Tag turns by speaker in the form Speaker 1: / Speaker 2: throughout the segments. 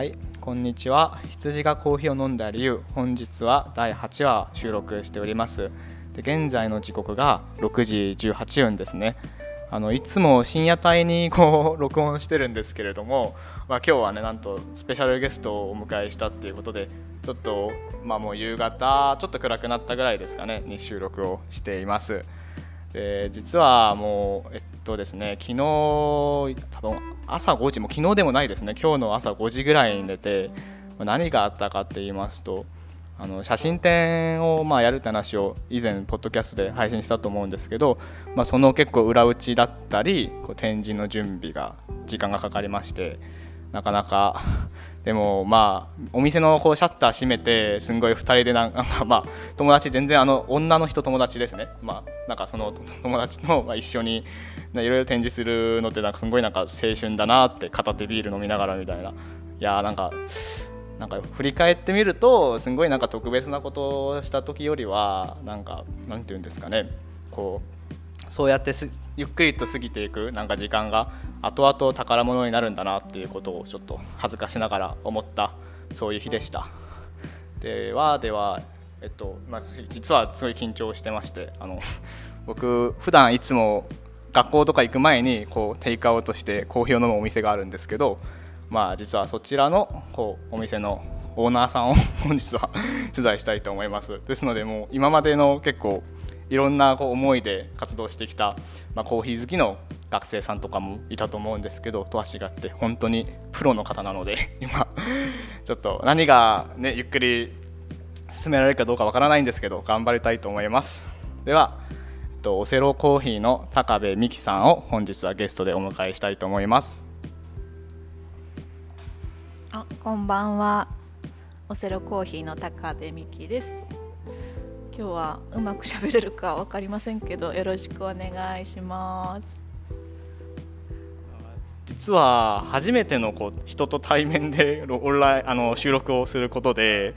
Speaker 1: はい、こんにちは。羊がコーヒーを飲んだ理由、本日は第8話収録しております。で現在の時刻が6時18分ですね。あのいつも深夜帯にこう 録音してるんですけれども、まあ、今日はねなんとスペシャルゲストをお迎えしたっていうことでちょっとまあもう夕方ちょっと暗くなったぐらいですかねに収録をしています。で実はもうえっとですね昨日多分朝5時も昨日でもないですね。今日の朝5時ぐらいに寝て何があったかって言いますとあの写真展をまあやるって話を以前ポッドキャストで配信したと思うんですけど、まあ、その結構裏打ちだったりこう展示の準備が時間がかかりましてなかなかでもまあお店のこうシャッター閉めてすんごい2人でなんかまあ友達全然あの女の人友達ですね。まあなんかその友達と一緒にいろいろ展示するのってなんかすごいなんか青春だなって片手ビール飲みながらみたいな。いやなんかなんか振り返ってみるとすごいなんか特別なことをした時よりはなんかなんていうんですかねこうそうやってすゆっくりと過ぎていくなんか時間が後々宝物になるんだなっていうことをちょっと恥ずかしながら思ったそういう日でした。ではでは、えっとまあ、実はすごい緊張してましてあの僕普段いつも学校とか行く前にこうテイクアウトしてコーヒーを飲むお店があるんですけど、まあ、実はそちらのこうお店のオーナーさんを 本日は 取材したいと思いますですのでもう今までの結構いろんなこう思いで活動してきた、まあ、コーヒー好きの学生さんとかもいたと思うんですけどとは違って本当にプロの方なので 今ちょっと何が、ね、ゆっくり進められるかどうかわからないんですけど頑張りたいと思いますでは、えっと、オセロコーヒーの高部美希さんを本日はゲストでお迎えしたいと思います
Speaker 2: あ、こんばんは。オセロコーヒーの高部美希です。今日はうまく喋れるかわかりませんけど、よろしくお願いします。
Speaker 1: 実は初めてのこう人と対面でオンラインあの収録をすることで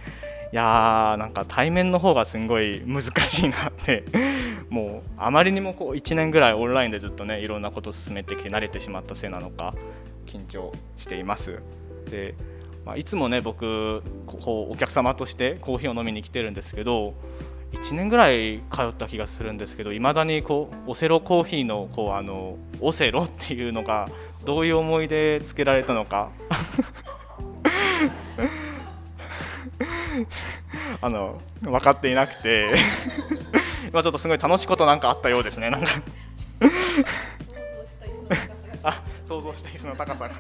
Speaker 1: いやーなんか対面の方がすごい難しいなって もうあまりにもこう1年ぐらいオンラインでずっとねいろんなことを進めてきて慣れてしまったせいなのか緊張していますで、まあ、いつもね僕こうお客様としてコーヒーを飲みに来てるんですけど1年ぐらい通った気がするんですけどいまだにこうオセロコーヒーのこうあのオセロっていうのがどういう思いでつけられたのか。あの分かっていなくて。今ちょっとすごい楽しいことなんかあったようですねなんか。あ想像した椅子 の高さが。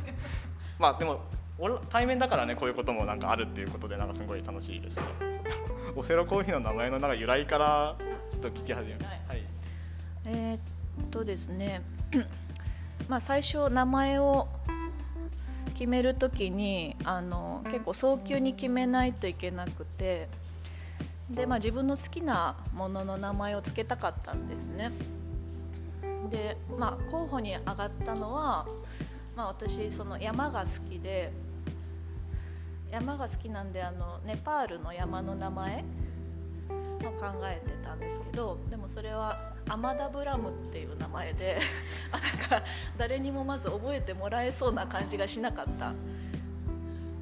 Speaker 1: まあでも対面だからねこういうこともなんかあるっていうことでなんかすごい楽しいですねオセロコーヒーの名前のなんか由来からちょっと聞き始めます、はい、
Speaker 2: えーっとですね、まあ最初名前を決めるときにあの結構早急に決めないといけなくて、でまあ自分の好きなものの名前を付けたかったんですね。でまあ候補に上がったのは、まあ私その山が好きで。山が好きなんであのネパールの山の名前を考えてたんですけどでもそれはアマダブラムっていう名前で なんか誰にもまず覚えてもらえそうな感じがしなかったん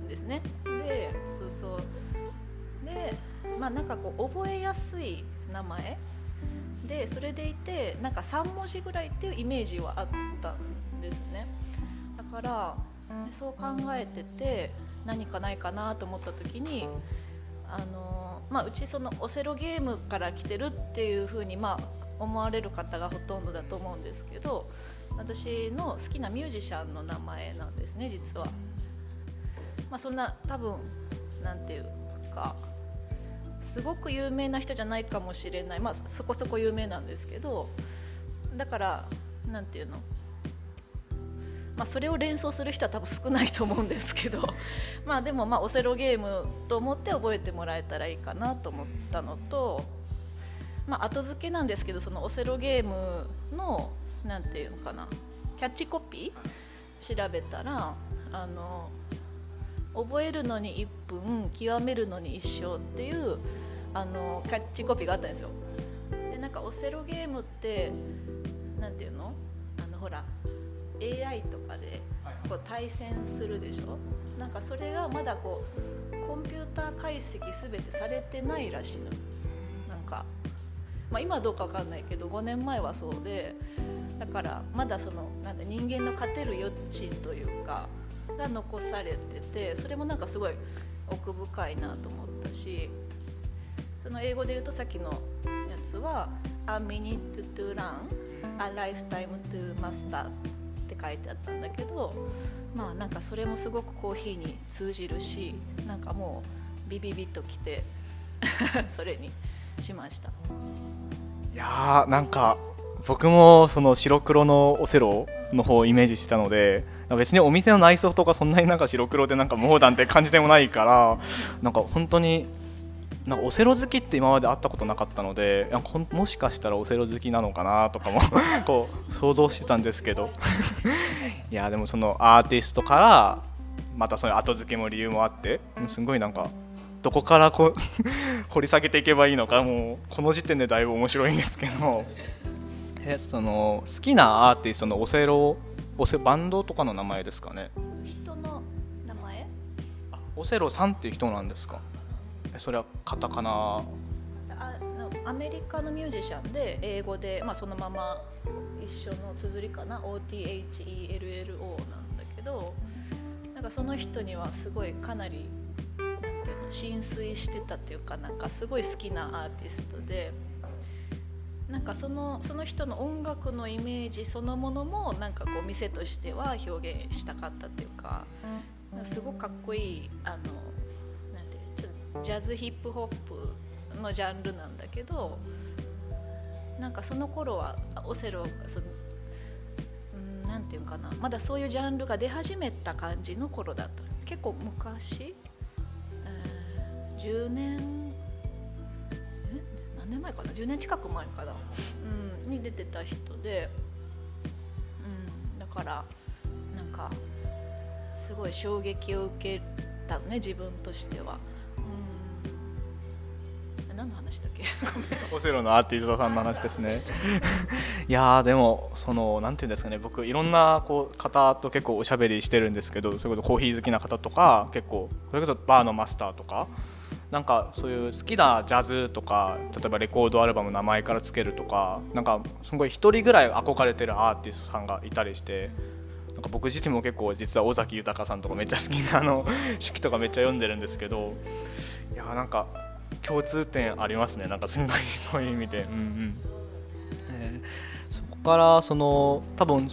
Speaker 2: ですね。でそうそうでまあなんかこう覚えやすい名前でそれでいてなんか3文字ぐらいっていうイメージはあったんですね。だからそう考えてて何かないかなと思った時にあの、まあ、うちそのオセロゲームから来てるっていうふうに、まあ、思われる方がほとんどだと思うんですけど私の好きなミュージシャンの名前なんですね実は。まあ、そんな多分なんていうかすごく有名な人じゃないかもしれない、まあ、そこそこ有名なんですけどだからなんていうのまあ、それを連想する人は多分少ないと思うんですけど まあでもまあオセロゲームと思って覚えてもらえたらいいかなと思ったのと、まあ、後付けなんですけどそのオセロゲームのなんていうのかなキャッチコピー調べたらあの覚えるのに1分極めるのに一生っていうあのキャッチコピーがあったんですよ。でなんかオセロゲームってなんていうの？あのほら AI とかでこう対戦するでしょ？なんかそれがまだこうコンピューター解析全てされてないらしいの。なんか、まあ、今どうか分かんないけど5年前はそうでだからまだそのなんだ人間の勝てる余地というかが残されててそれもなんかすごい奥深いなと思ったしその英語で言うとさっきのやつは「A minute to learn a lifetime to master」書いてあったんだけどまあなんかそれもすごくコーヒーに通じるしなんかもうビビビッときて それにしました。
Speaker 1: いやーなんか僕もその白黒のオセロの方をイメージしてたので別にお店の内装とかそんなになんか白黒でなんかモーダンって感じでもないからなんか本当になんかオセロ好きって今まで会ったことなかったのでもしかしたらオセロ好きなのかなとかも こう想像してたんですけど。いやでもそのアーティストからまたその後付けも理由もあってすごいなんかどこからこう 掘り下げていけばいいのかもうこの時点でだいぶ面白いんですけど。えその好きなアーティストのオセロオセバンドとかの名前ですかね？
Speaker 2: 人の名前？
Speaker 1: オセロさんっていう人なんですか？それはカタカナ？
Speaker 2: あアメリカのミュージシャンで英語で、まあ、そのまま一緒の綴りかな？OTHELLO なんだけどなんかその人にはすごいかなりなんていうの浸水してたっていうかなんかすごい好きなアーティストでなんかそのその人の音楽のイメージそのものもなんかこう店としては表現したかったっていうかすごくかっこいいあのジャズヒップホップのジャンルなんだけどなんかその頃はオセロその何て言うかな。まだそういうジャンルが出始めた感じの頃だった。結構昔、えー、10年え何年前かな？10年近く前かな、うん、に出てた人で、うん、だからなんかすごい衝撃を受けたね自分としては。話だっけ？
Speaker 1: オセロのアーティストさんの話ですね。いやでもそのなんていうんですかね。僕いろんなこう方と結構おしゃべりしてるんですけどそれこそコーヒー好きな方とか結構それこそバーのマスターとかなんかそういう好きなジャズとか例えばレコードアルバムの名前からつけるとかなんかすごい1人ぐらい憧れてるアーティストさんがいたりしてなんか僕自身も結構実は尾崎豊さんとかめっちゃ好きなあの手記とかめっちゃ読んでるんですけどいやなんか共通点ありますね。なんかすごいそういう意味で、うんうん。えー、そこからその多分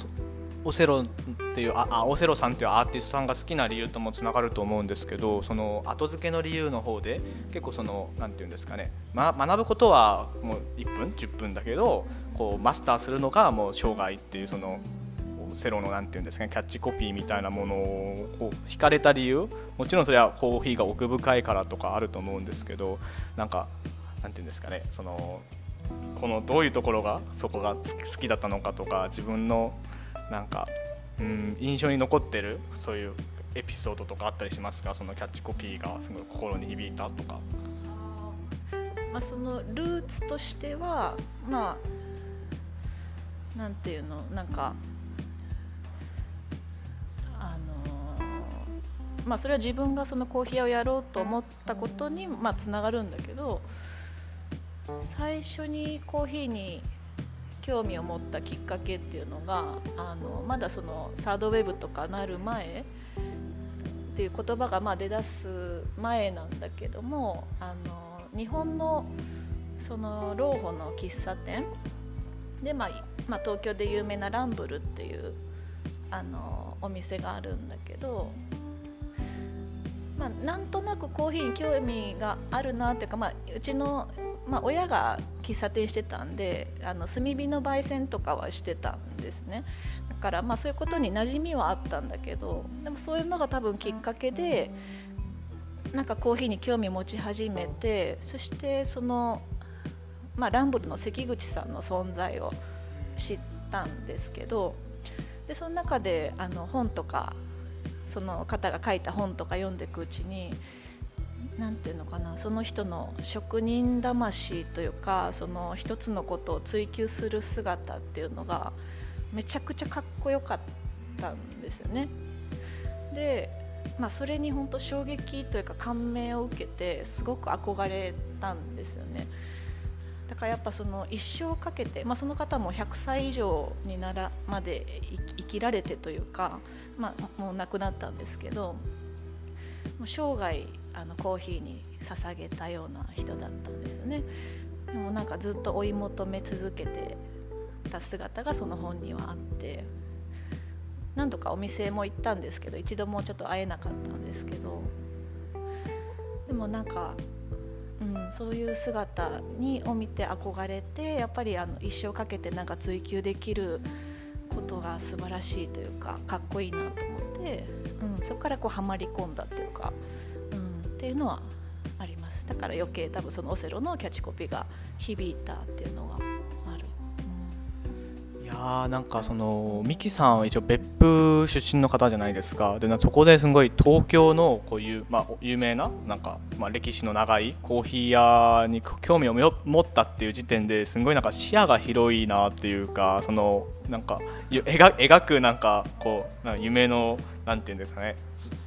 Speaker 1: オセロっていうあオセロさんっていうアーティストさんが好きな理由ともつながると思うんですけどその後付けの理由の方で結構その何て言うんですかね、ま、学ぶことはもう1分10分だけどこうマスターするのがもう生涯っていうそのセロの何て言うんですかねキャッチコピーみたいなものをこう惹かれた理由もちろんそれはコーヒーが奥深いからとかあると思うんですけどなんか何て言うんですかねそのこのどういうところがそこが好きだったのかとか自分のなんかうん印象に残ってるそういうエピソードとかあったりしますかそのキャッチコピーがすごい心に響いたとか。
Speaker 2: まあ、そのルーツとしてはまあなんていうのなんかまあ、それは自分がそのコーヒー屋をやろうと思ったことにまあつながるんだけど最初にコーヒーに興味を持ったきっかけっていうのがあのまだそのサードウェブとかなる前っていう言葉がまあ出だす前なんだけどもあの日本のその老舗の喫茶店で、まあ、まあ東京で有名なランブルっていうあのお店があるんだけどまあ、なんとなくコーヒーに興味があるなっていうか、まあ、うちの、まあ、親が喫茶店してたんであの炭火の焙煎とかはしてたんですね。だからまあそういうことに馴染みはあったんだけどでもそういうのが多分きっかけでなんかコーヒーに興味持ち始めてそしてその、まあ、ランブルの関口さんの存在を知ったんですけどでその中であの本とかその方が書いた本とか読んでいくうちに何て言うのかなその人の職人魂というかその一つのことを追求する姿っていうのがめちゃくちゃかっこよかったんですよね。で、まあ、それに本当衝撃というか感銘を受けてすごく憧れたんですよね。だからやっぱその一生かけて、まあ、その方も100歳以上にならまで生きられてというか、まあ、もう亡くなったんですけどもう生涯あのコーヒーに捧げたような人だったんですよね。でもなんかずっと追い求め続けてた姿がその本にはあって何度かお店も行ったんですけど一度もちょっと会えなかったんですけどでもなんか、うん、そういう姿にを見て憧れてやっぱりあの一生かけてなんか追求できることが素晴らしいというかかっこいいなと思って、うん、そこからこうはまり込んだというか、うん、っていうのはあります。だから余計多分そのオセロのキャッチコピーが響いたっていうのが
Speaker 1: いやなんかそのミキさんは一応別府出身の方じゃないですか。でそこですごい東京のこういう、まあ、有名ななんか、まあ、歴史の長いコーヒー屋に興味を持ったっていう時点ですごいなんか視野が広いなっていうかそのなんか描描くなんかこうなんか夢のなんていうんですかね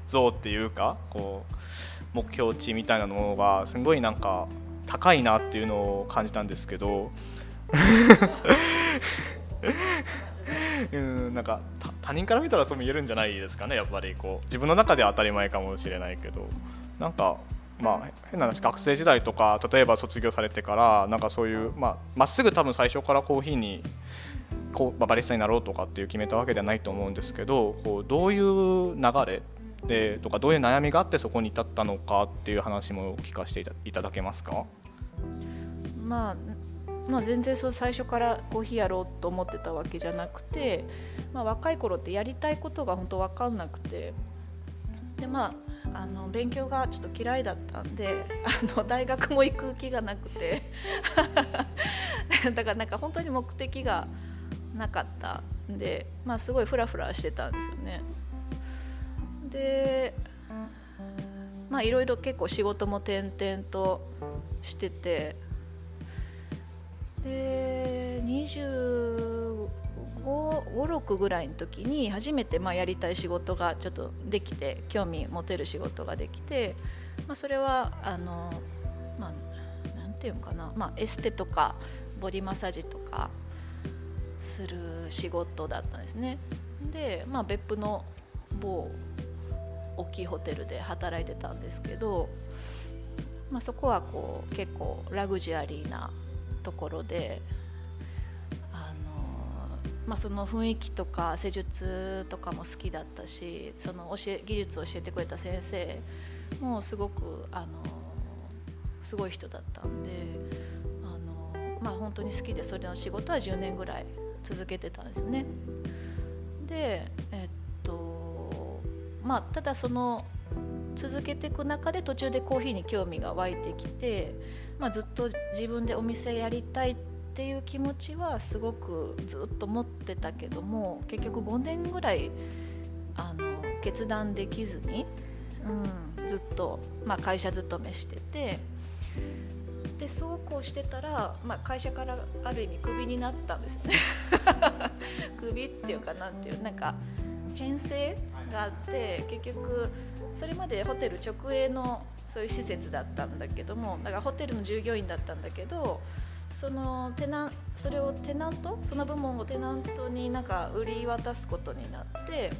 Speaker 1: 像っていうかこう目標値みたいなのがすごいなんか高いなっていうのを感じたんですけど。うんなんか他人から見たらそう見えるんじゃないですかね。やっぱりこう自分の中では当たり前かもしれないけど。なんかまあ変な話学生時代とか例えば卒業されてからなんかそういうまあ、っすぐ多分最初からコーヒーにこうバリスタになろうとかっていう決めたわけではないと思うんですけどこうどういう流れでとかどういう悩みがあってそこに至ったのかっていう話も聞かせていただけますか？
Speaker 2: まあまあ、全然その最初からコーヒーやろうと思ってたわけじゃなくて、まあ、若い頃ってやりたいことが本当分かんなくてでまああの勉強がちょっと嫌いだったんであの大学も行く気がなくて だからなんか本当に目的がなかったんで、まあ、すごいフラフラしてたんですよね。でまあいろいろ結構仕事も転々としててで2526ぐらいの時に初めてまあやりたい仕事がちょっとできて興味持てる仕事ができて、まあ、それはあのまあなんていうのかな、まあ、エステとかボディマッサージとかする仕事だったんですね。で、まあ、別府の某大きいホテルで働いてたんですけど、まあ、そこはこう結構ラグジュアリーなところであの、まあ、その雰囲気とか施術とかも好きだったしその教え技術を教えてくれた先生もすごくあのすごい人だったんであの、まあ、本当に好きでそれの仕事は10年ぐらい続けてたんですね。で、えっとまあ、ただその続けていく中で途中でコーヒーに興味が湧いてきてまあ、ずっと自分でお店やりたいっていう気持ちはすごくずっと持ってたけども結局5年ぐらいあの決断できずに、うん、ずっと、まあ、会社勤めしててでそうこうしてたら、まあ、会社からある意味クビになったんですよね。クビっていうかなんていうなんか編成があって結局それまでホテル直営のそういう施設だったんだけどもだからホテルの従業員だったんだけどそのテナンそれをテナントその部門をテナントになんか売り渡すことになって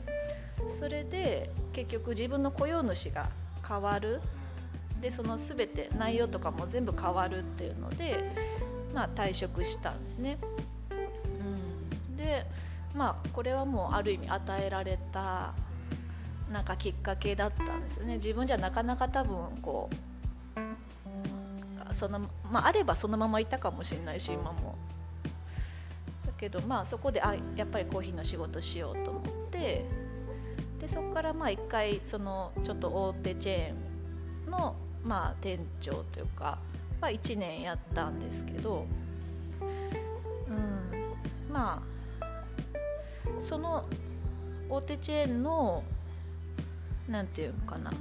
Speaker 2: それで結局自分の雇用主が変わるでその全て内容とかも全部変わるっていうので、まあ、退職したんですね。うん、でまあこれはもうある意味与えられたなんかきっかけだったんですね。自分じゃなかなか多分こうその、まあ、あればそのままいたかもしれないし今も。だけどまあそこであやっぱりコーヒーの仕事しようと思ってでそこからまあ一回そのちょっと大手チェーンのまあ店長というか、まあ、1年やったんですけど、うん、まあその大手チェーンの何て言うかな。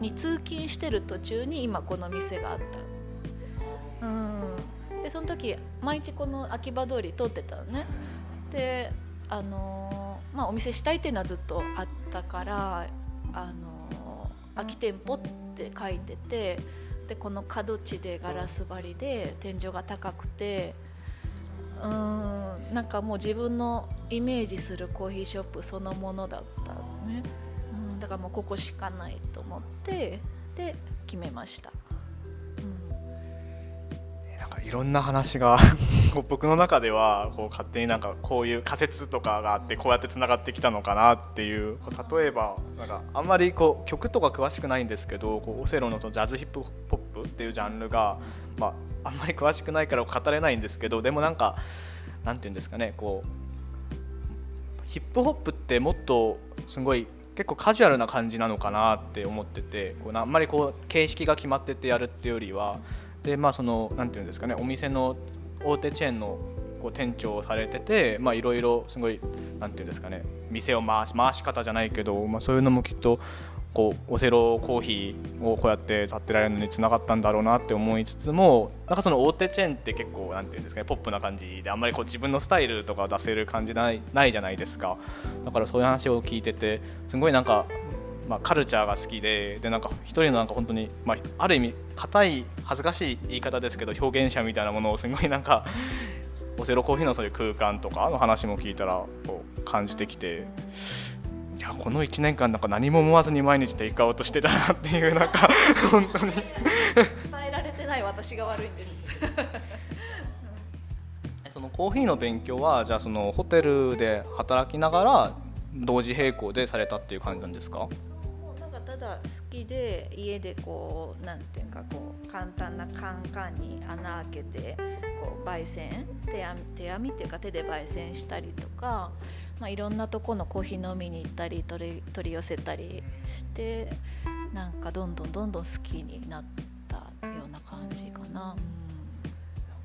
Speaker 2: に通勤してる途中に今この店があった。うん。でその時毎日この秋葉通り通ってたのね。であのまあ、お店したいっていうのはずっとあったからあの空き店舗って書いててでこの角地でガラス張りで天井が高くてうんなんかもう自分のイメージするコーヒーショップそのものだったのね、だからもうここしかないと思ってで決めました。
Speaker 1: なんかいろんな話が 僕の中ではこう勝手になんかこういう仮説とかがあってこうやってつながってきたのかなっていう例えばなんかあんまりこう曲とか詳しくないんですけどこうオセロのジャズヒップホップっていうジャンルが、まあ、あんまり詳しくないから語れないんですけどでもなんかなんていうんですかねこうヒップホップってもっとすごい結構カジュアルな感じなのかなって思っててこうあんまりこう形式が決まっててやるっていうよりはでまあそのなんていうんですかねお店の大手チェーンのこう店長をされてていろいろすごいなんていうんですかね店を回し回し方じゃないけど、まあ、そういうのもきっとこうオセロコーヒーをこうやって立ってられるのにつながったんだろうなって思いつつもなんかその大手チェーンって結構なんていうんですかねポップな感じであんまりこう自分のスタイルとか出せる感じないないじゃないですか。だからそういう話を聞いててすごいなんかまあ、カルチャーが好きででなんか一人のなんか本当に、まあ、ある意味硬い恥ずかしい言い方ですけど表現者みたいなものをすごいなんかオセロコーヒーのそういう空間とかの話も聞いたらこう感じてきて。やこの1年間なんか何も思わずに毎日テイクアウトしてたなっていうなんか 本当に。伝
Speaker 2: えられてない私が悪いんです。
Speaker 1: そのコーヒーの勉強はじゃあそのホテルで働きながら同時並行でされたっていう感じなんですか？
Speaker 2: ただ好きで家でこうなんていうかこう簡単なカンカンに穴開けてこう焙煎手編み手編みっていうか手で焙煎したりとか、まあ、いろんなとこのコーヒー飲みに行ったり取り取り寄せたりしてなんかどんどんどんどん好きになったような感じかな。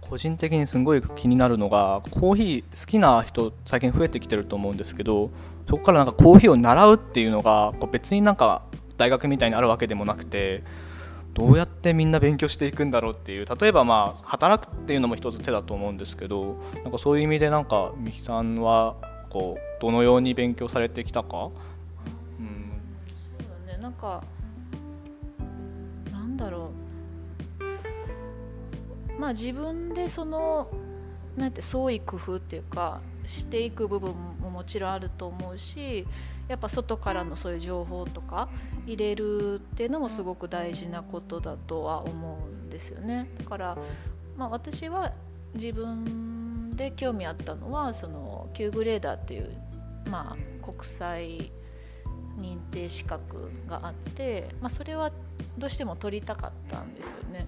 Speaker 1: 個人的にすごい気になるのがコーヒー好きな人最近増えてきてると思うんですけどそこからなんかコーヒーを習うっていうのが別になんか大学みたいにあるわけでもなくてどうやってみんな勉強していくんだろうっていう例えばまあ働くっていうのも一つ手だと思うんですけどなんかそういう意味でなんか三木さんはこうどのように勉強されてきたか、
Speaker 2: うん、そうだねなんかなんだろう。まあ自分でそのなんて創意工夫っていうかしていく部分ももちろんあると思うしやっぱ外からのそういう情報とか入れるっていうのもすごく大事なことだとは思うんですよね。だから、まあ、私は自分で興味あったのはその Q グレーダーっていう、まあ、国際認定資格があって、まあ、それはどうしても取りたかったんですよね。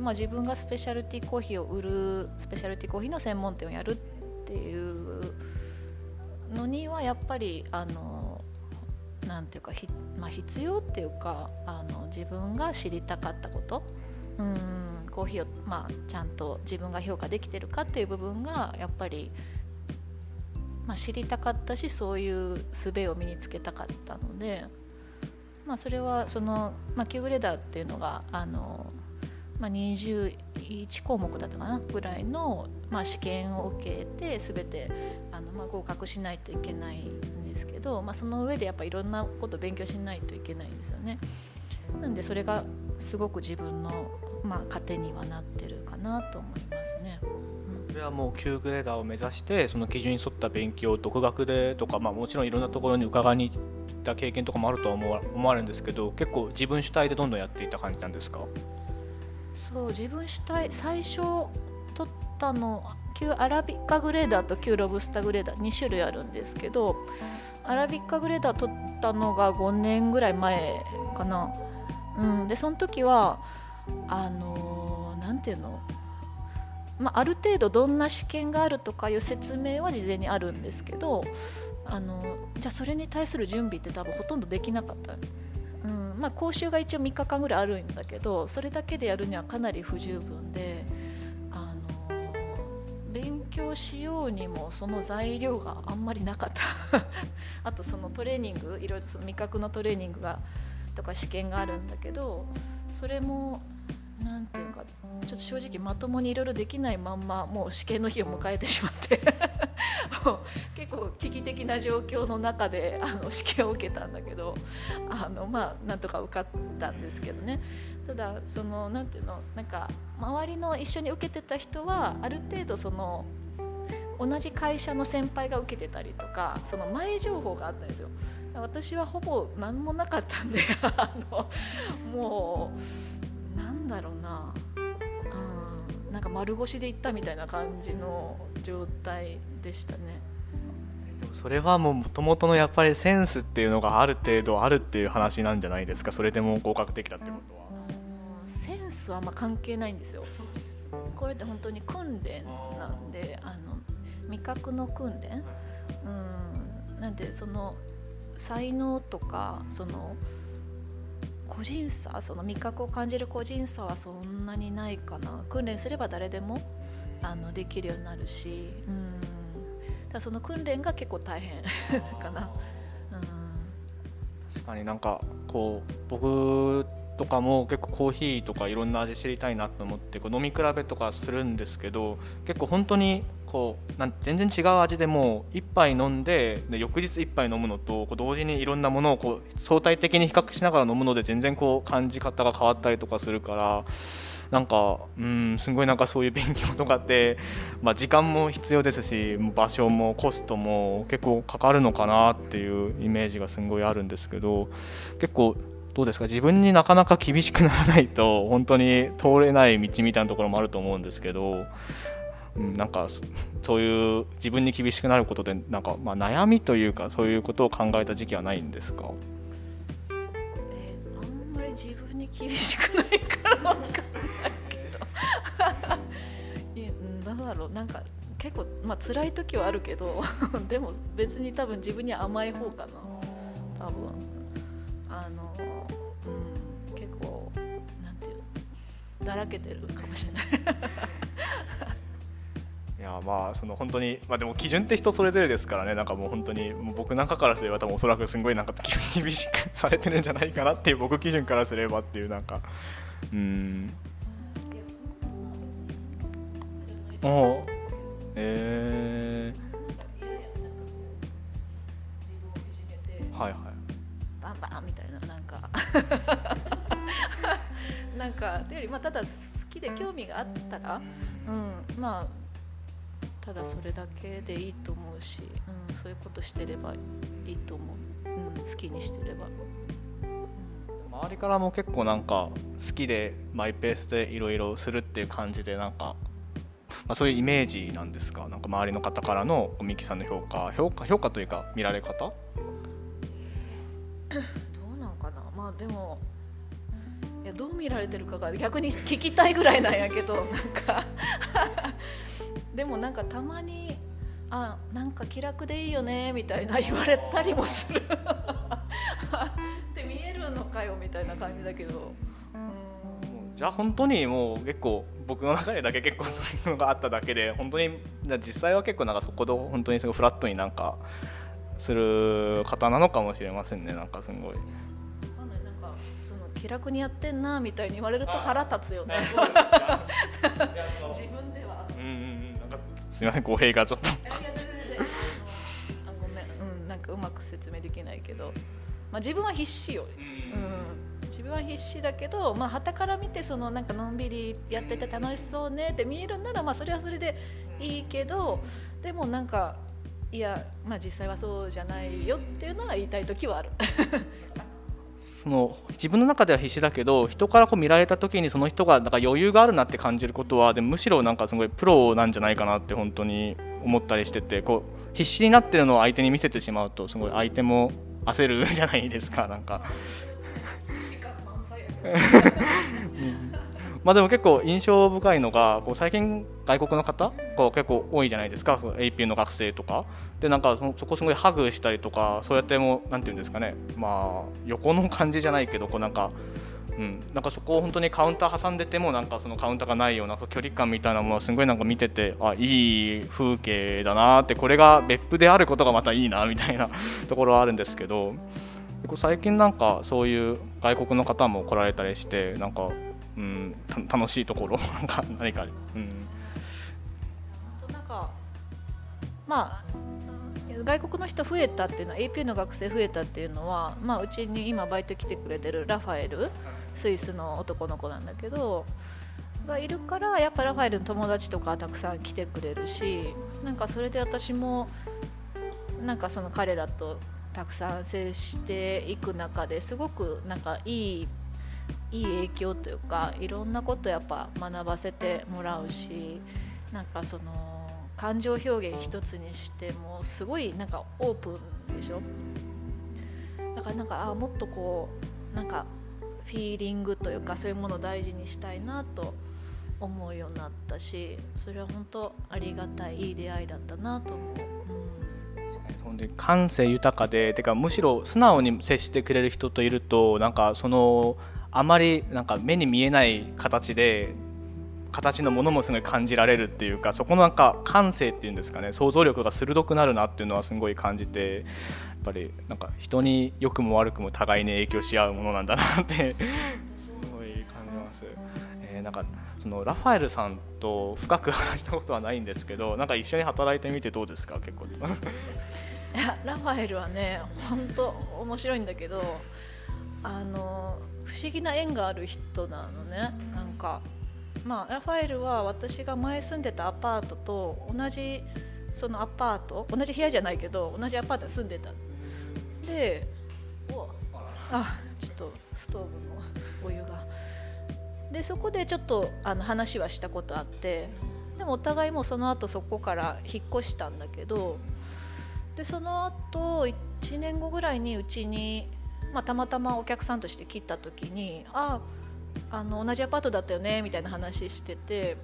Speaker 2: まあ、自分がスペシャルティーコーヒーを売るスペシャルティーコーヒーの専門店をやるっていうのにはやっぱりあのなんていうかひまあ、必要っていうかあの自分が知りたかったことうんコーヒーを、まあ、ちゃんと自分が評価できてるかっていう部分がやっぱり、まあ、知りたかったしそういう術を身につけたかったので、まあ、それはその、まあ、キグレダーっていうのがあのまあ、21項目だったかなぐらいの、まあ、試験を受けて全てあの、まあ、合格しないといけないんですけど、まあ、その上でやっぱいろんなことを勉強しないといけないんですよね。なんでそれがすごく自分の、まあ、糧にはなってるかなと思いますね。
Speaker 1: これはもう9グレーダーを目指してその基準に沿った勉強を独学でとか、まあ、もちろんいろんなところに伺いに行った経験とかもあるとは思われるんですけど結構自分主体でどんどんやっていた感じなんですか？
Speaker 2: そう自分主体最初取ったの旧アラビッカグレーダーと旧ロブスターグレーダー2種類あるんですけどアラビッカグレーダー取ったのが5年ぐらい前かな、うん、でその時はあの何て言うの？まあ、ある程度どんな試験があるとかいう説明は事前にあるんですけどあのじゃあそれに対する準備って多分ほとんどできなかった。うんまあ、講習が一応3日間ぐらいあるんだけどそれだけでやるにはかなり不十分であの勉強しようにもその材料があんまりなかった。あとそのトレーニングいろいろその味覚のトレーニングがとか試験があるんだけどそれも何て言うかちょっと正直まともにいろいろできないまんまもう試験の日を迎えてしまって 結構危機的な状況の中であの試験を受けたんだけどあのまあなんとか受かったんですけどね。ただそのなんていうのなんか周りの一緒に受けてた人はある程度その同じ会社の先輩が受けてたりとかその前情報があったんですよ。私はほぼ何もなかったんで あのもうなんだろうな、うん、なんか丸腰で行ったみたいな感じの状態でしたね。
Speaker 1: でもそれはもともとのやっぱりセンスっていうのがある程度あるっていう話なんじゃないですかそれでも合格できたってことは。
Speaker 2: センスはあんま関係ないんですよ。これって本当に訓練なんであの味覚の訓練、うん、なんでその才能とかその個人差その味覚を感じる個人差はそんなにないかな。訓練すれば誰でもあのできるようになるし、うん、だその訓練が結構大変かな、うん、
Speaker 1: 確かになんかこう僕とかも結構コーヒーとかいろんな味知りたいなと思ってこう飲み比べとかするんですけど結構本当にこうなん全然違う味でも1杯飲んでで翌日1杯飲むのとこう同時にいろんなものをこう相対的に比較しながら飲むので全然こう感じ方が変わったりとかするからなんかうんすごいなんかそういう勉強とかって、まあ、時間も必要ですし場所もコストも結構かかるのかなっていうイメージがすごいあるんですけど結構どうですか？自分になかなか厳しくならないと本当に通れない道みたいなところもあると思うんですけどなんかそういう自分に厳しくなることでなんかまあ悩みというかそういうことを考えた時期はないんですか、
Speaker 2: えー、あんまり自分に厳しくないから分かんないけど。どうだろう。なんか結構まあ辛い時はあるけど でも別に多分自分に甘い方かな。多分。あの、うん、結構なんていうだらけてるかもしれない。
Speaker 1: いやまあその本当にまあでも基準って人それぞれですからね。なんかもう本当にもう僕なんかからすれば多分おそらくすごいなんか厳しくされてるんじゃないかなっていう僕基準からすればっていうなんか。うん。おえー、はいはい。
Speaker 2: バンバンみたいななんか。なんかというよりまあただ好きで興味があったらうん。まあただそれだけでいいと思うし、うん、そういうことしてればいいと思う、うん、好きにしてれば、
Speaker 1: うん、周りからも結構なんか好きでマイペースでいろいろするっていう感じでなんか、まあ、そういうイメージなんですか？なんか周りの方からのミキさんの評価評価評価というか見られ方？ど
Speaker 2: うなんかな？まあでもいやどう見られてるかが逆に聞きたいぐらいなんやけどなんかでもなんかたまに「あなんか気楽でいいよね」みたいな言われたりもするって見えるのかよみたいな感じだけど。
Speaker 1: じゃあ本当にもう結構僕の中でだけ結構そういうのがあっただけで本当に実際は結構なんかそこで本当にすごいフラットになんかする方なのかもしれませんねなんかすごい。なんか
Speaker 2: その気楽にやってんなみたいに言われると腹立つよね。自分では。
Speaker 1: すみません語弊がちょっと。あ
Speaker 2: ごめん、うん、なんかうまく説明できないけど、まあ、自分は必死よ、うん、自分は必死だけどまあ旗から見てそのなんかのんびりやってて楽しそうねって見えるんならまあそれはそれでいいけどでもなんかいやまあ実際はそうじゃないよっていうのは言いたい時はある
Speaker 1: その自分の中では必死だけど人からこう見られた時にその人がなんか余裕があるなって感じることはでむしろなんかすごいプロなんじゃないかなって本当に思ったりしててこう必死になってるのを相手に見せてしまうとすごい相手も焦るじゃないですかなんか。まあでも結構印象深いのがこう最近外国の方こう結構多いじゃないですか AP の学生とか。でなんかそこすごいハグしたりとかそうやってもなんていうんですかね。まあ横の感じじゃないけどこうなんかうん、なんかそこを本当にカウンター挟んでてもなんかそのカウンターがないような距離感みたいなものはすごいなんか見ててあいい風景だなってこれが別府であることがまたいいなみたいな ところはあるんですけど。最近なんかそういう外国の方も来られたりしてなんかうん、楽しいところ が何か、うん、
Speaker 2: なんかまあ外国の人増えたっていうのは APU の学生増えたっていうのは、まあ、うちに今バイト来てくれてるラファエルスイスの男の子なんだけどがいるからやっぱラファエルの友達とかたくさん来てくれるしなんかそれで私もなんかその彼らとたくさん接していく中ですごくなんかいいいい影響というかいろんなことやっぱ学ばせてもらうしなんかその感情表現一つにしてもすごいなんかオープンでしょ？だからなんかあもっとこうなんかフィーリングというかそういうものを大事にしたいなと思うようになったしそれは本当ありがたいいい出会いだったなと思う。
Speaker 1: で感性豊かでてかむしろ素直に接してくれる人といるとなんかそのあまりなんか目に見えない形で形のものもすごい感じられるっていうかそこのなんか感性っていうんですかね想像力が鋭くなるなっていうのはすごい感じてやっぱりなんか人に良くも悪くも互いに影響し合うものなんだなってすごい感じます。えー、なんかそのラファエルさんと深く話したことはないんですけどなんか一緒に働いてみてどうですか結構
Speaker 2: いやラファエルはね本当面白いんだけどあの不思議な縁がある人なのね。なんかまあラファエルは私が前住んでたアパートと同じそのアパート同じ部屋じゃないけど同じアパートに住んでた。であちょっとストーブのお湯が。でそこでちょっとあの話はしたことあってでもお互いもその後そこから引っ越したんだけどでその後1年後ぐらいにうちに、まあ、たまたまお客さんとして来た時に「ああの同じアパートだったよね」みたいな話してて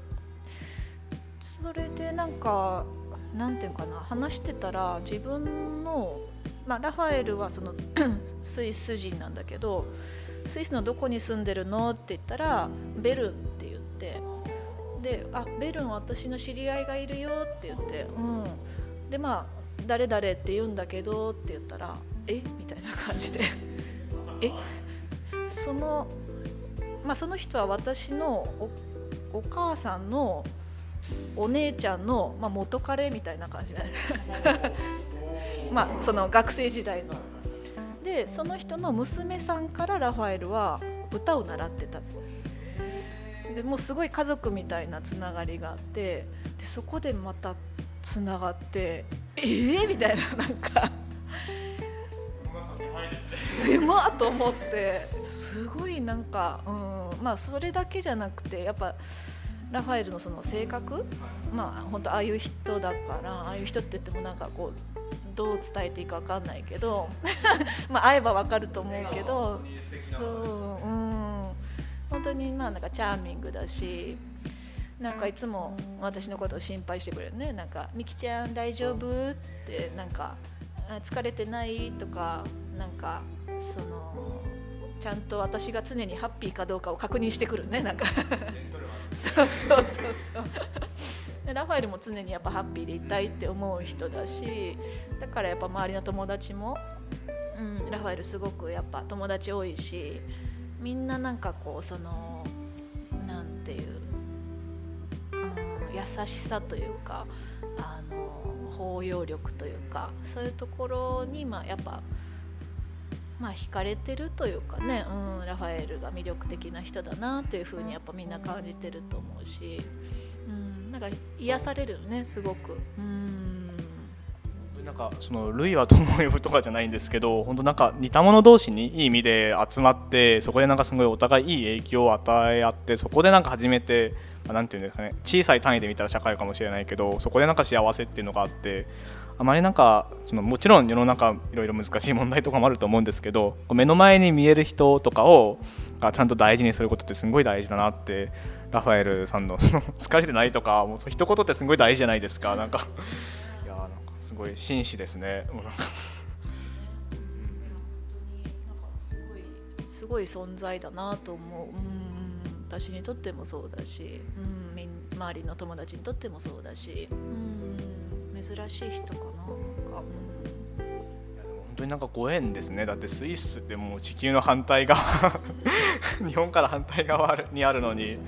Speaker 2: それでなんかなんていうかな話してたら自分の、まあ、ラファエルはその スイス人なんだけどスイスのどこに住んでるの？って言ったらベルンって言ってであベルン私の知り合いがいるよって言ってうん。でまあ誰々って言うんだけどって言ったらえ？みたいな感じで。えそのまあその人は私のお母さんのお姉ちゃんの、まあ、元彼みたいな感じで まあその学生時代の。でその人の娘さんからラファエルは歌を習ってた。でもうすごい家族みたいなつながりがあって。でそこでまたつながってえー、みたいななんか。狭っと思ってすごいなんか、うん、まあそれだけじゃなくてやっぱラファエルのその性格まあ本当ああいう人だからああいう人って言ってもなんかこうどう伝えていいか分かんないけど まあ会えば分かると思うけどそううん。本当にまあなんかチャーミングだしなんかいつも私のことを心配してくれるね。なんか「みきちゃん大丈夫?」ってなんか「疲れてない?」とかなんかそのちゃんと私が常にハッピーかどうかを確認してくるねなんか。そうそうそうそう。ラファエルも常にやっぱハッピーでいたいって思う人だしだからやっぱ周りの友達も、うん、ラファエルすごくやっぱ友達多いしみんななんかこうそのなんていう、うん、優しさというかあの包容力というかそういうところにまあやっぱまあ惹かれてるというかね、うん、ラファエルが魅力的な人だなというふうにやっぱみんな感じてると思うし、うん、なんか癒されるねすごく。うん
Speaker 1: なんかその類は友を呼ぶとかじゃないんですけど本当なんか似た者同士にいい意味で集まってそこでなんかすごいお互いいい影響を与え合ってそこでなんか初めて何て言うんですかね小さい単位で見たら社会かもしれないけどそこでなんか幸せっていうのがあってあまりなんかそのもちろん世の中いろいろ難しい問題とかもあると思うんですけど目の前に見える人とかをちゃんと大事にすることってすごい大事だなってラファエルさんの疲れてないとかもう一言ってすごい大事じゃないですか。なんかいやなんかすごい紳士ですね。
Speaker 2: すごい存在だなと思う、うん、私にとってもそうだし、うん、周りの友達にとってもそうだし、うん珍しい人かななんか、いやでも本
Speaker 1: 当になんかご縁ですね。だってスイスってもう地球の反対側 日本から反対側にあるのに。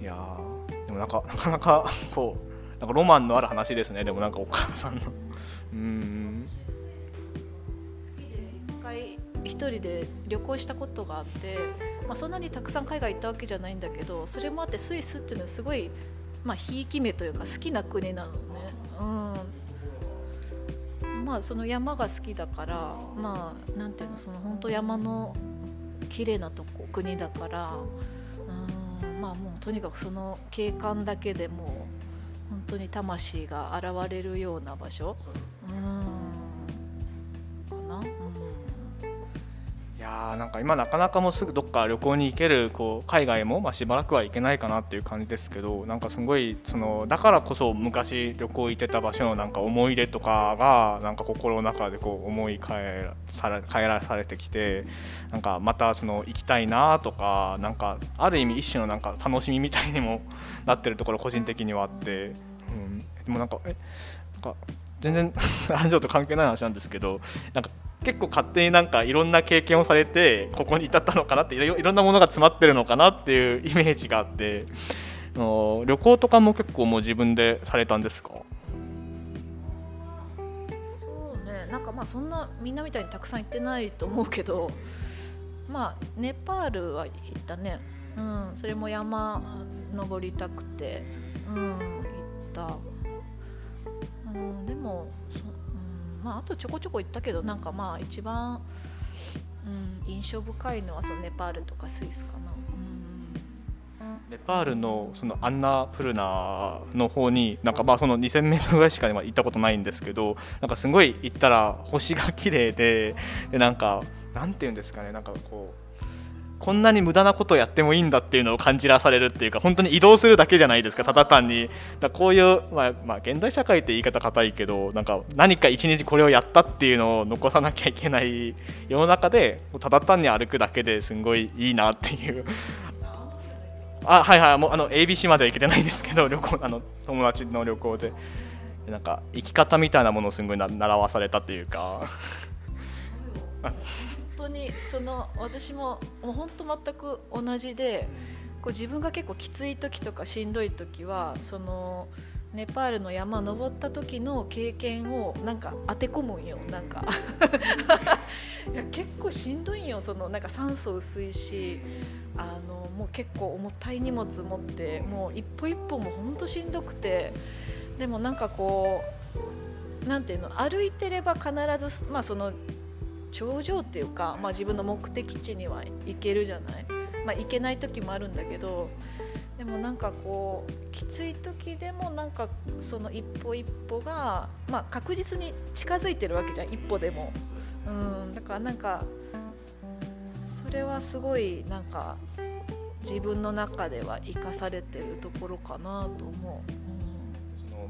Speaker 1: いやでもなんかなかなかこうなんかロマンのある話ですね。でもなんかお母さんの。うん。
Speaker 2: 一回一人で旅行したことがあって、まあ、そんなにたくさん海外行ったわけじゃないんだけどそれもあってスイスっていうのはすごいまあ、ひいき目というか好きな国なのね。うん。まあその山が好きだからまあなんていうのその本当山の綺麗なとこ国だからうん。まあもうとにかくその景観だけでもう本当に魂が現れるような場所。うん。
Speaker 1: やなんか今なかなかもうすぐどっか旅行に行けるこう海外もましばらくは行けないかなっていう感じですけどなんかすごいそのだからこそ昔旅行行ってた場所のなんか思い出とかがなんか心の中でこう思い返され返らされてきてなんかまたその行きたいなとかなんかある意味一種のなんか楽しみみたいにもなってるところ個人的にはあって、うん、でもなんかえなんか全然アンジョと関係ない話なんですけどなんか結構勝手になんかいろんな経験をされてここに至ったのかなっていろんなものが詰まってるのかなっていうイメージがあって旅行とかも結構もう自分でされたんですか？
Speaker 2: そうね。なんかまあそんなみんなみたいにたくさん行ってないと思うけどまあネパールは行ったね、うん、それも山登りたくて、うん、行った。うん、でもまあ、あとちょこちょこ行ったけどなんかまあ一番、うん、印象深いのはそのネパールとかスイスかな。
Speaker 1: ネパールのそのアンナプルナの方になんかまあその 2000m ぐらいしか行ったことないんですけどなんかすごい行ったら星が綺麗ででなんかなんていうんですかねなんかこうこんなに無駄なことをやってもいいんだっていうのを感じらされるっていうか本当に移動するだけじゃないですかただ単に。だこういう、まあ、まあ現代社会って言い方硬いけどなんか何か一日これをやったっていうのを残さなきゃいけない世の中でただ単に歩くだけですんごいいいなっていう。あはいはい。もうあの ABC までは行けてないんですけど旅行あの友達の旅行でなんか生き方みたいなものをすんごい習わされたっていうか。
Speaker 2: 当にその私ももう本当全く同じでこう自分が結構きつい時とかしんどい時はそのネパールの山登った時の経験をなんか当て込むんよ。なんか。いや結構しんどいんよ。そのなんか酸素薄いしあのもう結構重たい荷物持ってもう一歩一歩も本当しんどくてでもなんかこうなんていうの歩いてれば必ず、まあ、その頂上っていうか、まあ、自分の目的地には行けるじゃない、まあ、行けない時もあるんだけどでもなんかこうきつい時でもなんかその一歩一歩が、まあ、確実に近づいてるわけじゃん一歩でも。うんだからなんかそれはすごいなんか自分の中では生かされてるところかなと思う。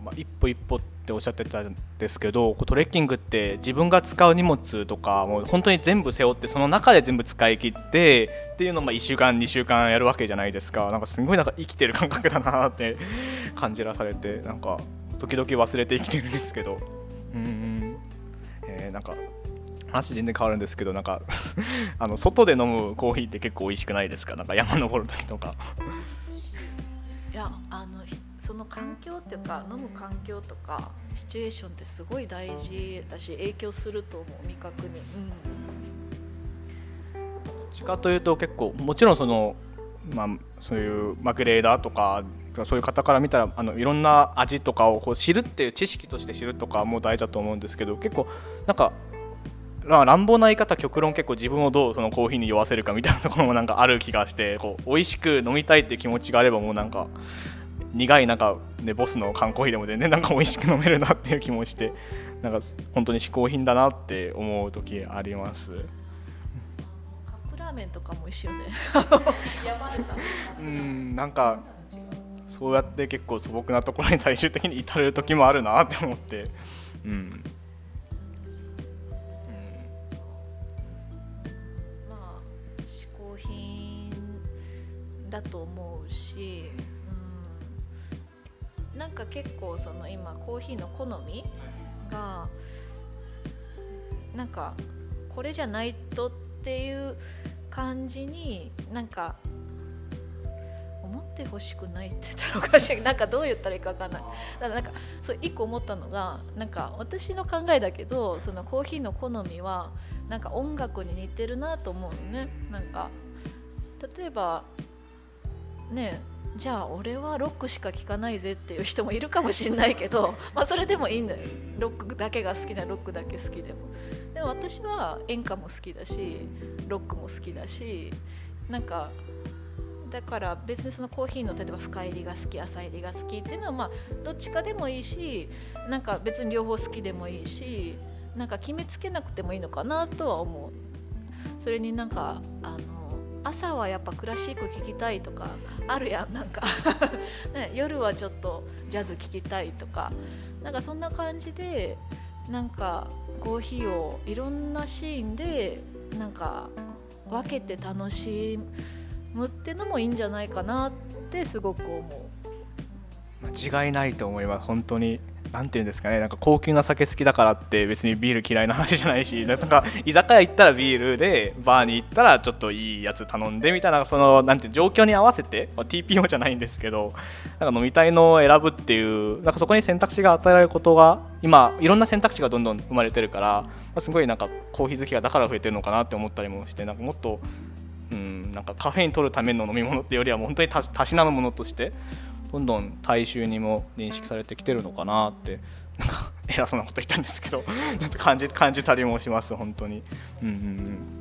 Speaker 1: まあ、一歩一歩っておっしゃってたんですけどトレッキングって自分が使う荷物とかもう本当に全部背負ってその中で全部使い切ってっていうのをまあ1週間2週間やるわけじゃないですか。なんかすごいなんか生きてる感覚だなって感じらされてなんか時々忘れて生きてるんですけど。うん、えー、なんか話全然変わるんですけどなんか あの外で飲むコーヒーって結構美味しくないですか？なんか山登る時とか。
Speaker 2: いやあのその環境っていうか飲む環境とかシチュエーションってすごい大事だし影響すると思う味覚に。うん、ど
Speaker 1: っちかというと結構もちろんその、まあ、そういうマグレーダーとかそういう方から見たらあのいろんな味とかをこう知るっていう知識として知るとかも大事だと思うんですけど結構なんか乱暴な言い方極論結構自分をどうそのコーヒーに酔わせるかみたいなところもなんかある気がしてこう美味しく飲みたいっていう気持ちがあればもうなんか苦いなんか、ね、ボスの缶コーヒーでも全然なんか美味しく飲めるなっていう気もしてなんか本当に嗜好品だなって思う時あります。
Speaker 2: カップラーメンとかも美味しいよね。
Speaker 1: うんなんかそうやって結構素朴なところに最終的に至る時もあるなって思って。うん。
Speaker 2: だと思うしなんか結構その今コーヒーの好みがなんかこれじゃないとっていう感じになんか思ってほしくないって言ったらおかしい なんかどう言ったらいいか分かんない。だからなんかそう一個思ったのがなんか私の考えだけどそのコーヒーの好みはなんか音楽に似てるなと思うのね。なんか例えばねじゃあ俺はロックしか聴かないぜっていう人もいるかもしれないけど まあそれでもいいんだよ。ロックだけが好きなロックだけ好きでも。でも私は演歌も好きだしロックも好きだしなんかだから別にそのコーヒーの例えば深入りが好き浅入りが好きっていうのはまあどっちかでもいいしなんか別に両方好きでもいいしなんか決めつけなくてもいいのかなとは思う。それになんかあの朝はやっぱクラシック聴きたいとかあるやんなんか。ね、夜はちょっとジャズ聴きたいとか。なんかそんな感じでなんかコーヒーをいろんなシーンでなんか分けて楽しむってのもいいんじゃないかなってすごく思
Speaker 1: う。間違いないと思います。本当に。なんていうんですかねなんか高級な酒好きだからって別にビール嫌いな話じゃないし なんか居酒屋行ったらビールでバーに行ったらちょっといいやつ頼んでみたいなそのなんていう状況に合わせて、まあ、TPO じゃないんですけどなんか飲みたいのを選ぶっていうなんかそこに選択肢が与えられることが今いろんな選択肢がどんどん生まれてるから、まあ、すごいなんかコーヒー好きがだから増えてるのかなって思ったりもしてなんかもっとうん、なんかカフェイン取るための飲み物ってよりは本当にたしなむものとしてどんどん大衆にも認識されてきてるのかなってなんか偉そうなこと言ったんですけど ちょっと感じ感じたりもします本当に。うんうんうん。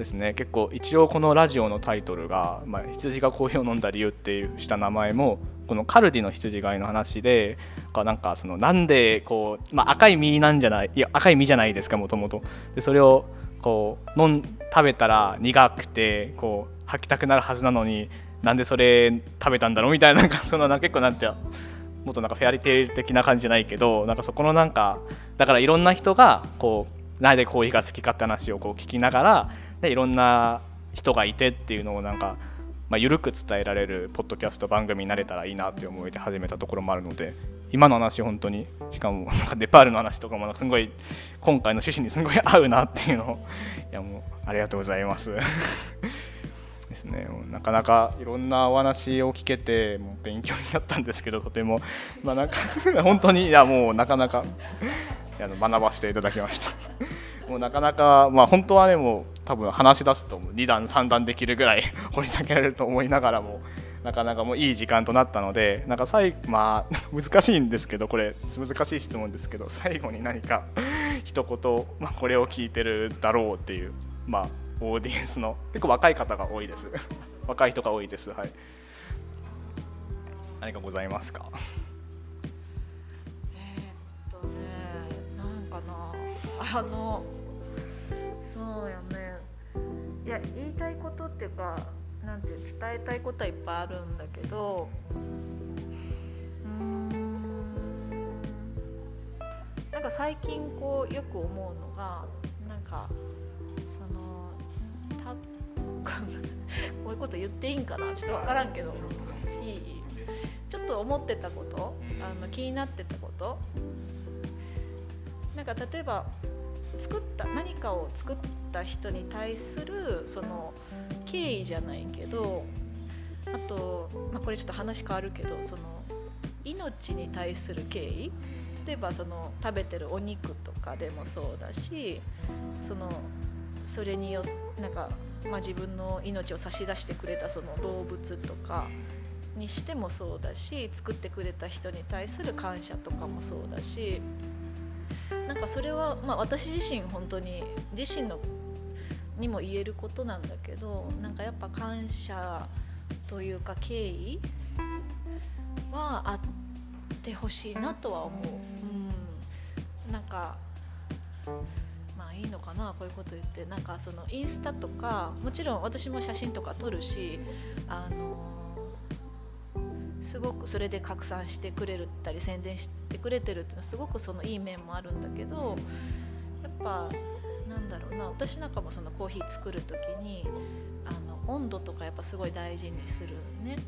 Speaker 1: ですね。結構一応このラジオのタイトルが、まあ、羊がコーヒーを飲んだ理由っていうした名前もこのカルディの羊飼いの話でなんかそのなんでこう、まあ、赤い実なんじゃないいや赤い実じゃないですかもともと。それをこう飲ん食べたら苦くてこう吐きたくなるはずなのになんでそれ食べたんだろうみたいななんか その結構なんてもっとなんかフェアリテイル的な感じじゃないけどなんかそこのなんかだからいろんな人がこうなんでコーヒーが好きかって話をこう聞きながらでいろんな人がいてっていうのをなんか、まあ、緩く伝えられるポッドキャスト番組になれたらいいなって思いで始めたところもあるので今の話本当にしかもなんかネパールの話とかもすごい今回の趣旨にすごい合うなっていうのをいやもうありがとうございます。ですね。なかなかいろんなお話を聞けてもう勉強になったんですけどとても、まあ、なんか 本当にいやもうなかなかあの学ばせていただきました。もうなかなか、まあ、本当はねもう多分話し出すと2段3段できるぐらい 掘り下げられると思いながらもなかなかもういい時間となったのでなんか最まあ 難しいんですけどこれ難しい質問ですけど最後に何か一言、まあ、これを聞いてるだろうっていうまあオーディエンスの結構若い方が多いです。若い人が多いです。はい。何かございますか？
Speaker 2: えー、っとねなんかな。あのそうやね。いや言いたいことっていうかなんて伝えたいことはいっぱいあるんだけどうん。なんか最近こうよく思うのがなんかこういうこと言っていいんかなちょっと分からんけど。いいちょっと思ってたことあの気になってたこと。なんか例えば作った何かを作った人に対するその敬意じゃないけどあと、まあ、これちょっと話変わるけどその命に対する敬意。例えばその食べてるお肉とかでもそうだしそのそれによってなんかまあ、自分の命を差し出してくれたその動物とかにしてもそうだし作ってくれた人に対する感謝とかもそうだしなんかそれは、まあ、私自身本当に自身のにも言えることなんだけどなんかやっぱ感謝というか敬意はあってほしいなとは思う。うん、なんかいいのかなこういうこと言って。なんかそのインスタとかもちろん私も写真とか撮るしあのすごくそれで拡散してくれたり宣伝してくれてるっていうのはすごくそのいい面もあるんだけどやっぱなんだろうな私なんかもそのコーヒー作る時にあの温度とかやっぱすごい大事にするね。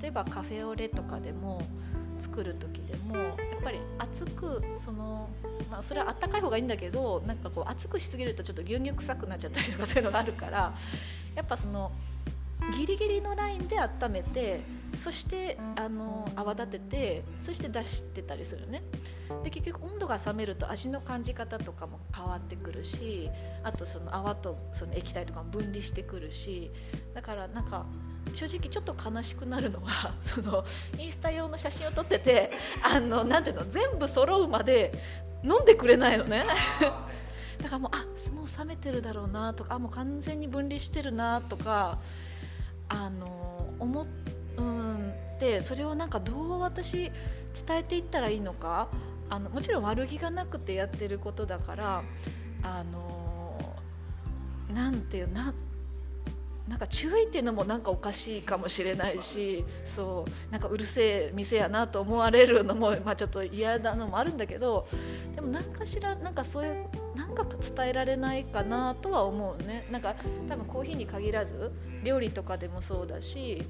Speaker 2: 例えばカフェオレとかでも作る時でもぱり熱くその、まあ、それはあったかい方がいいんだけどなんかこう熱くしすぎるとちょっと牛乳臭くなっちゃったりとかそういうのがあるからやっぱそのギリギリのラインで温めてそしてあの泡立ててそして出してたりするね。で結局温度が冷めると味の感じ方とかも変わってくるしあとその泡とその液体とかも分離してくるしだからなんか正直ちょっと悲しくなるのは そのインスタ用の写真を撮っててあのなんていうの全部揃うまで飲んでくれないのね。だからもうあもう冷めてるだろうなとかあもう完全に分離してるなとかあの思ってそれをなんかどう私伝えていったらいいのかあのもちろん悪気がなくてやってることだからあのなんていうななんか注意っていうのもなんかおかしいかもしれないしそうなんかうるせえ店やなと思われるのも、まあ、ちょっと嫌なのもあるんだけどでも何かしらなんかそういうなんか伝えられないかなとは思うねなんか多分コーヒーに限らず料理とかでもそうだし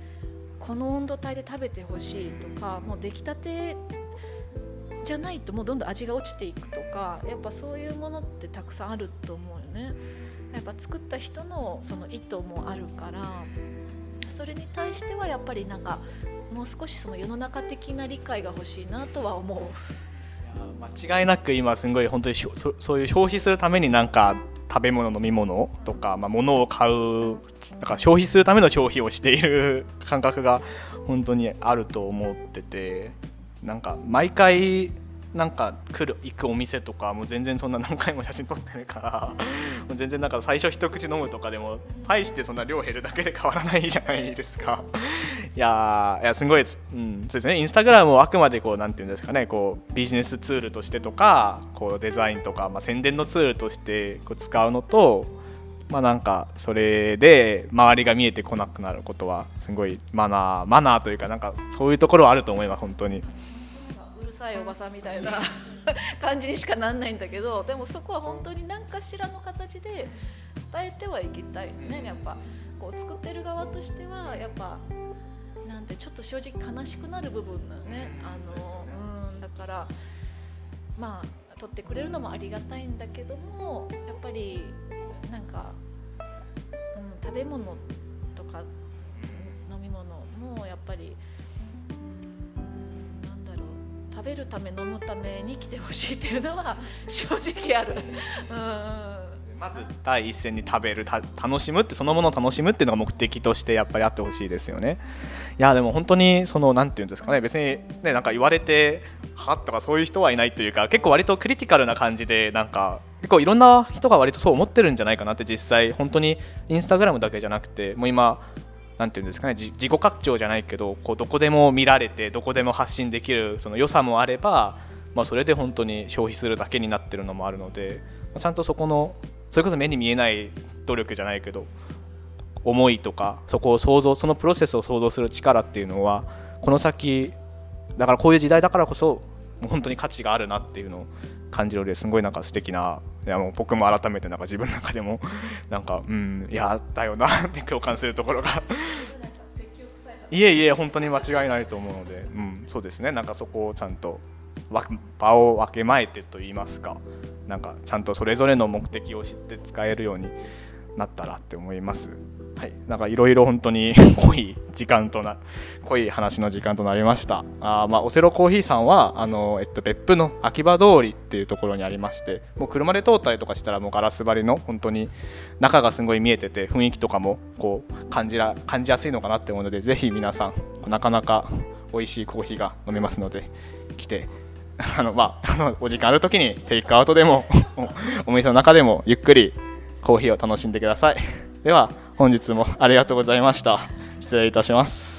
Speaker 2: この温度帯で食べてほしいとかもう出来たてじゃないともうどんどん味が落ちていくとかやっぱそういうものってたくさんあると思うよね。やっぱ作った人のその意図もあるからそれに対してはやっぱりなんかもう少しその世の中的な理解が欲しいなとは思う。
Speaker 1: 間違いなく今すごい本当にそういう消費するためになんか食べ物飲み物とか、まあ、物を買うだか消費するための消費をしている感覚が本当にあると思っててなんか毎回なんか来る行くお店とかもう全然そんな何回も写真撮ってるからもう全然なんか最初一口飲むとかでも大してそんな量減るだけで変わらないじゃないですか。いやいやすごい、うん、そうですね。インスタグラムをあくまでこうなんていうんですかねこうビジネスツールとしてとかこうデザインとか、まあ、宣伝のツールとしてこう使うのとまあなんかそれで周りが見えてこなくなることはすごいマナーマナーというかなんかそういうところはあると思います本当に。
Speaker 2: さいおばさんみたいな 感じにしかなんないんだけどでもそこは本当に何かしらの形で伝えてはいきたいね。やっぱこう作ってる側としてはやっぱなんてちょっと正直悲しくなる部分だよね。あのうんだからまあ取ってくれるのもありがたいんだけどもやっぱりなんか、うん、食べ物とか飲み物もやっぱり食べるため飲むために来てほしいっていうのは正直ある。うん。
Speaker 1: まず第一線に食べる楽しむってそのものを楽しむっていうのが目的としてやっぱりあってほしいですよね。いやでも本当にその何て言うんですかね。別にねなんか言われてはっとかそういう人はいないというか結構割とクリティカルな感じでなんか結構いろんな人が割とそう思ってるんじゃないかなって実際本当にインスタグラムだけじゃなくてもう今なんていうんですかね自己拡張じゃないけどこうどこでも見られてどこでも発信できるその良さもあれば、まあ、それで本当に消費するだけになってるのもあるのでまちゃんとそこのそれこそ目に見えない努力じゃないけど思いとかそこを想像そのプロセスを想像する力っていうのはこの先だからこういう時代だからこそ本当に価値があるなっていうのを感じるのですごいなんか素敵ないやもう僕も改めてなんか自分の中でも なんかうんいやだよな って共感するところがいえいえ本当に間違いないと思うので、うん、そうですねなんかそこをちゃんと場を分けまえてと言いますかなんかちゃんとそれぞれの目的を知って使えるようになったらって思います。はい、なんかいろいろ本当に 濃い時間とな濃い話の時間となりました。あまあオセロコーヒーさんはあの、えっと、別府の秋葉通りっていうところにありましてもう車で通ったりとかしたらもうガラス張りの本当に中がすごい見えてて雰囲気とかもこう感じら感じやすいのかなって思うのでぜひ皆さんなかなか美味しいコーヒーが飲めますので来てあのまあ、あのお時間ある時にテイクアウトでも お店の中でもゆっくりコーヒーを楽しんでください。では本日もありがとうございました。失礼いたします。